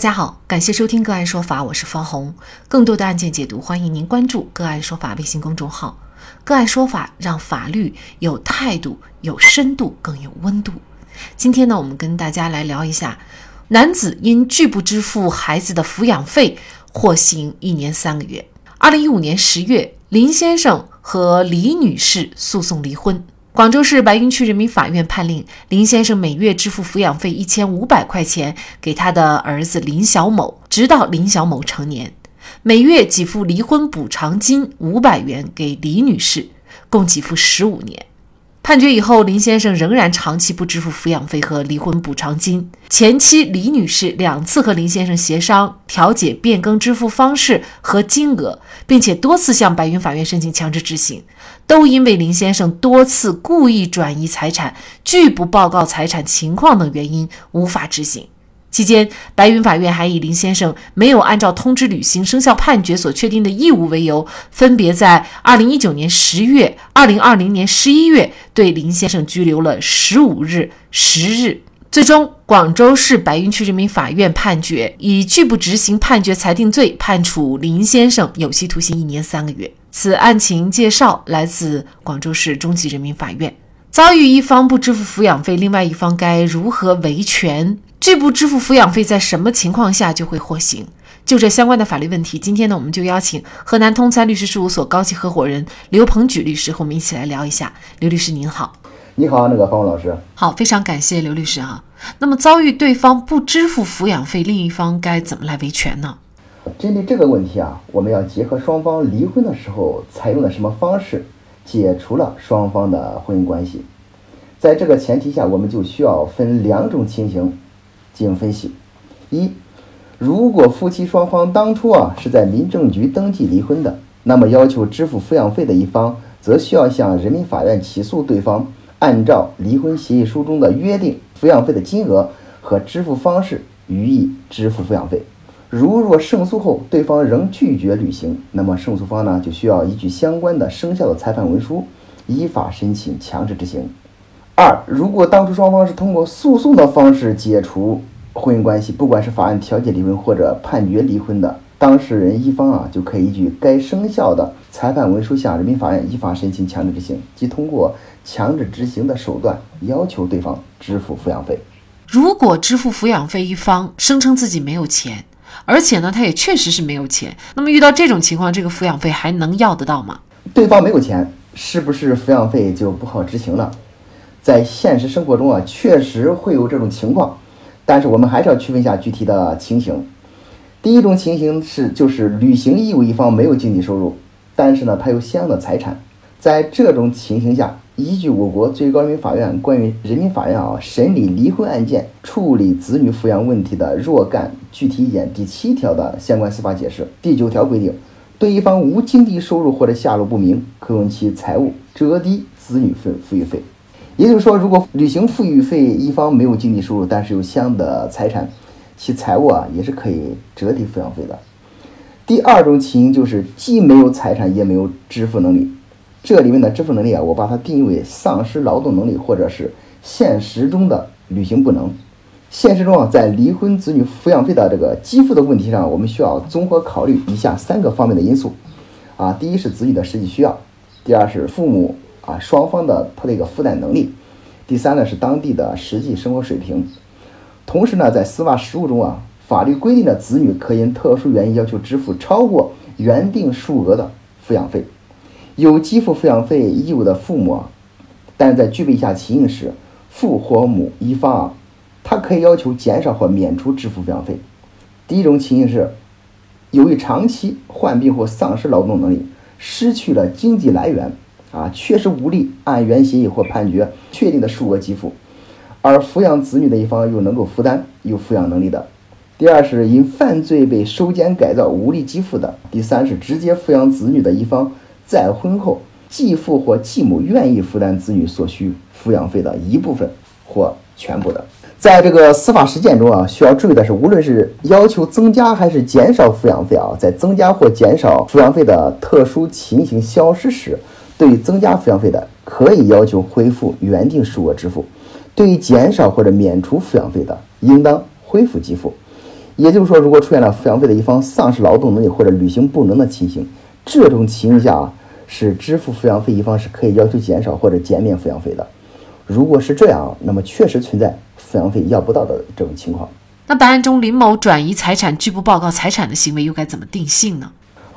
大家好，感谢收听个案说法，我是方红。更多的案件解读，欢迎您关注个案说法微信公众号。个案说法让法律有态度、有深度、更有温度。今天呢，我们跟大家来聊一下，男子因拒不支付孩子的抚养费，获刑一年三个月。二零一五年十月，林先生和李女士诉讼离婚。广州市白云区人民法院判令林先生每月支付抚养费一千五百块钱给他的儿子林小某，直到林小某成年；每月给付离婚补偿金五百元给李女士，共给付十五年。判决以后，林先生仍然长期不支付抚养费和离婚补偿金。前妻李女士两次和林先生协商调解变更支付方式和金额，并且多次向白云法院申请强制执行，都因为林先生多次故意转移财产、拒不报告财产情况等原因无法执行。期间，白云法院还以林先生没有按照通知履行生效判决所确定的义务为由，分别在二零一九年十月、二零二零年十一月对林先生拘留了十五日、十日。最终，广州市白云区人民法院判决以拒不执行判决裁定罪，判处林先生有期徒刑一年三个月。此案情介绍来自广州市中级人民法院。遭遇一方不支付抚养费，另外一方该如何维权？拒不支付抚养费，在什么情况下就会获刑？就这相关的法律问题，今天呢，我们就邀请河南通参律师事务所高级合伙人刘鹏举律师和我们一起来聊一下。刘律师您好，你好，那个方老师，好，非常感谢刘律师啊。那么遭遇对方不支付抚养费，另一方该怎么来维权呢？针对这个问题啊，我们要结合双方离婚的时候采用了什么方式，解除了双方的婚姻关系。在这个前提下，我们就需要分两种情形。进行分析：一，如果夫妻双方当初啊是在民政局登记离婚的，那么要求支付抚养费的一方，则需要向人民法院起诉对方，按照离婚协议书中的约定，抚养费的金额和支付方式予以支付抚养费。如若胜诉后对方仍拒绝履行，那么胜诉方呢就需要依据相关的生效的裁判文书，依法申请强制执行。二，如果当初双方是通过诉讼的方式解除婚姻关系，不管是法院调解离婚或者判决离婚的当事人一方啊，就可以依据该生效的裁判文书向人民法院依法申请强制执行，即通过强制执行的手段要求对方支付抚养费。如果支付抚养费一方声称自己没有钱，而且呢，他也确实是没有钱，那么遇到这种情况，这个抚养费还能要得到吗？对方没有钱，是不是抚养费就不好执行了？在现实生活中啊，确实会有这种情况，但是我们还是要区分一下具体的情形。第一种情形是，就是履行义务一方没有经济收入，但是呢，他有相应的财产。在这种情形下，依据我国最高人民法院关于人民法院啊审理离婚案件、处理子女抚养问题的若干具体意见第七条的相关司法解释，第九条规定，对一方无经济收入或者下落不明，可用其财物折抵子女费抚育费。也就是说，如果履行抚育费一方没有经济收入，但是有相应的财产，其财物啊也是可以折抵抚养费的。第二种情形就是既没有财产也没有支付能力，这里面的支付能力啊，我把它定义为丧失劳动能力或者是现实中的履行不能。现实中啊，在离婚子女抚养费的这个给付的问题上，我们需要综合考虑以下三个方面的因素啊，第一是子女的实际需要，第二是父母。啊，双方的他的一个负担能力。第三呢是当地的实际生活水平。同时呢，在司法实务中啊，法律规定的子女可因特殊原因要求支付超过原定数额的抚养费。有给付抚养费义务的父母啊，但在具备以下情形时，父或母一方啊，他可以要求减少或免除支付抚养费。第一种情形是，由于长期患病或丧失劳动能力，失去了经济来源。啊，确实无力按原协议或判决确定的数额给付，而抚养子女的一方又能够负担、有抚养能力的。第二是因犯罪被收监改造无力给付的。第三是直接抚养子女的一方再婚后，继父或继母愿意负担子女所需抚养费的一部分或全部的。在这个司法实践中啊，需要注意的是，无论是要求增加还是减少抚养费啊，在增加或减少抚养费的特殊情形消失时。对于增加抚养费的，可以要求恢复原定数额支付；对于减少或者免除抚养费的，应当恢复给付。也就是说，如果出现了抚养费的一方丧失劳动能力或者履行不能的情形，这种情形下啊是支付抚养费一方是可以要求减少或者减免抚养费的。如果是这样，那么确实存在抚养费要不到的这种情况。那本案中林某转移财产拒不报告财产的行为又该怎么定性呢？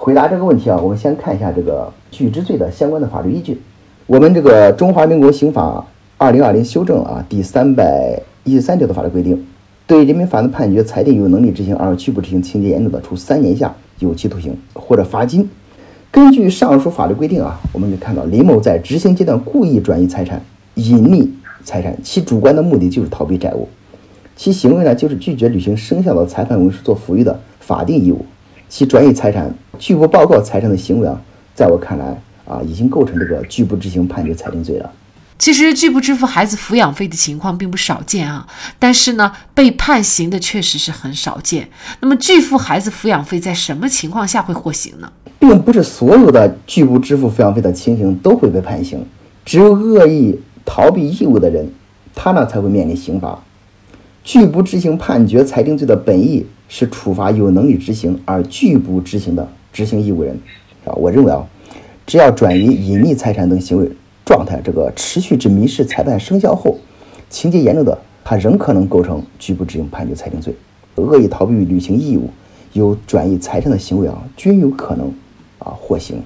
回答这个问题啊，我们先看一下这个拒之罪的相关的法律依据。我们这个《中华民国刑法》二零二零修正啊第三百一十三条的法律规定。对人民法院判决裁定有能力执行而拒不执行情节严重的，处三年以下有期徒刑或者罚金。根据上述法律规定啊，我们可以看到林某在执行阶段故意转移财产、隐匿财产，其主观的目的就是逃避债务，其行为呢就是拒绝履行生效的裁判文书所赋予的法定义务。其转移财产、拒不报告财产的行为啊，在我看来啊，已经构成这个拒不执行判决裁定罪了。其实拒不支付孩子抚养费的情况并不少见啊，但是呢，被判刑的确实是很少见。那么拒付孩子抚养费在什么情况下会获刑呢？并不是所有的拒不支付抚养费的情形都会被判刑，只有恶意逃避义务的人，他呢才会面临刑罚。拒不执行判决裁定罪的本意是处罚有能力执行而拒不执行的执行义务人啊。我认为啊，只要转移、隐匿财产等行为。状态这个持续至民事裁判生效后，情节严重的，他仍可能构成拒不执行判决裁定罪。恶意逃避履行义务、有转移财产的行为啊，均有可能啊获刑。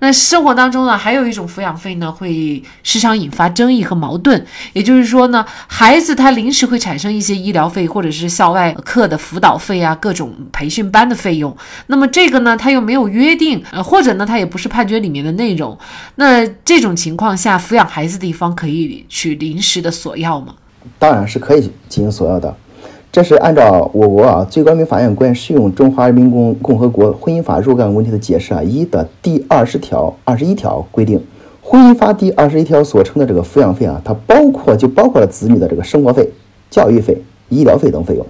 那生活当中呢，还有一种抚养费呢，会时常引发争议和矛盾。也就是说呢，孩子他临时会产生一些医疗费，或者是校外课的辅导费啊，各种培训班的费用。那么这个呢，他又没有约定，呃，或者呢，他也不是判决里面的内容。那这种情况下，抚养孩子的一方可以去临时的索要吗？当然是可以进行索要的。这是按照我国啊最高人民法院关于适用《中华人民共共和国婚姻法若干问题的解释啊一》的第二十条、二十一条规定，婚姻法第二十一条所称的这个抚养费啊，它包括就包括了子女的这个生活费、教育费、医疗费等费用。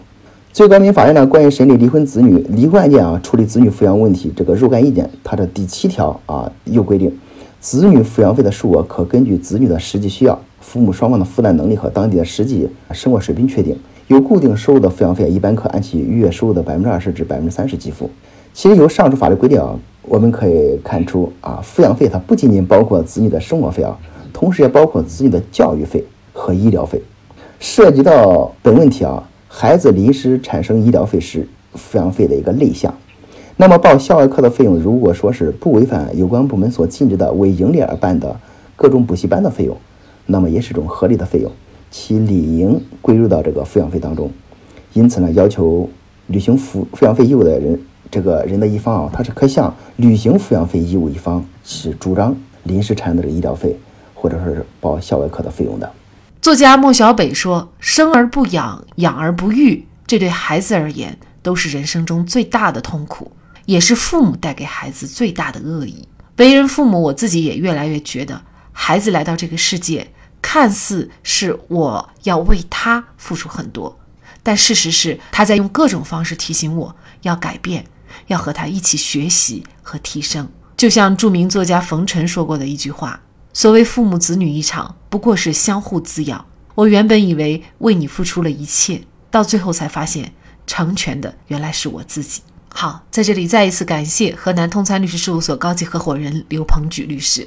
最高人民法院呢关于审理离婚子女离婚案件啊处理子女抚养问题这个若干意见，它的第七条啊又规定，子女抚养费的数额可根据子女的实际需要、父母双方的负担能力和当地的实际生活水平确定。有固定收入的抚养费，一般可按其月收入的百分之二十至百分之三十给付。其实由上述法律规定啊，我们可以看出啊，抚养费它不仅仅包括子女的生活费啊，同时也包括子女的教育费和医疗费。涉及到本问题啊，孩子临时产生医疗费是抚养费的一个类项。那么报校外课的费用，如果说是不违反有关部门所禁止的为盈利而办的各种补习班的费用，那么也是一种合理的费用。其理应归入到这个抚养费当中，因此呢，要求履行抚抚养费义务的人，这个人的一方啊，他是可向履行抚养费义务一方是主张临时产生的这个医疗费，或者说是报校外课的费用的。作家莫小北说：“生而不养，养而不育，这对孩子而言都是人生中最大的痛苦，也是父母带给孩子最大的恶意。为人父母，我自己也越来越觉得，孩子来到这个世界。”看似是我要为他付出很多，但事实是他在用各种方式提醒我要改变，要和他一起学习和提升。就像著名作家冯晨说过的一句话：“所谓父母子女一场，不过是相互滋养。”我原本以为为你付出了一切，到最后才发现成全的原来是我自己。好，在这里再一次感谢河南通参律师事务所高级合伙人刘鹏举律师。